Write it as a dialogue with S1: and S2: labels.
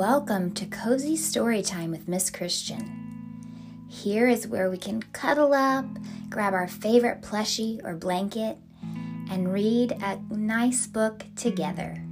S1: Welcome to Cozy Story Time with Miss Christian. Here is where we can cuddle up, grab our favorite plushie or blanket, and read a nice book together.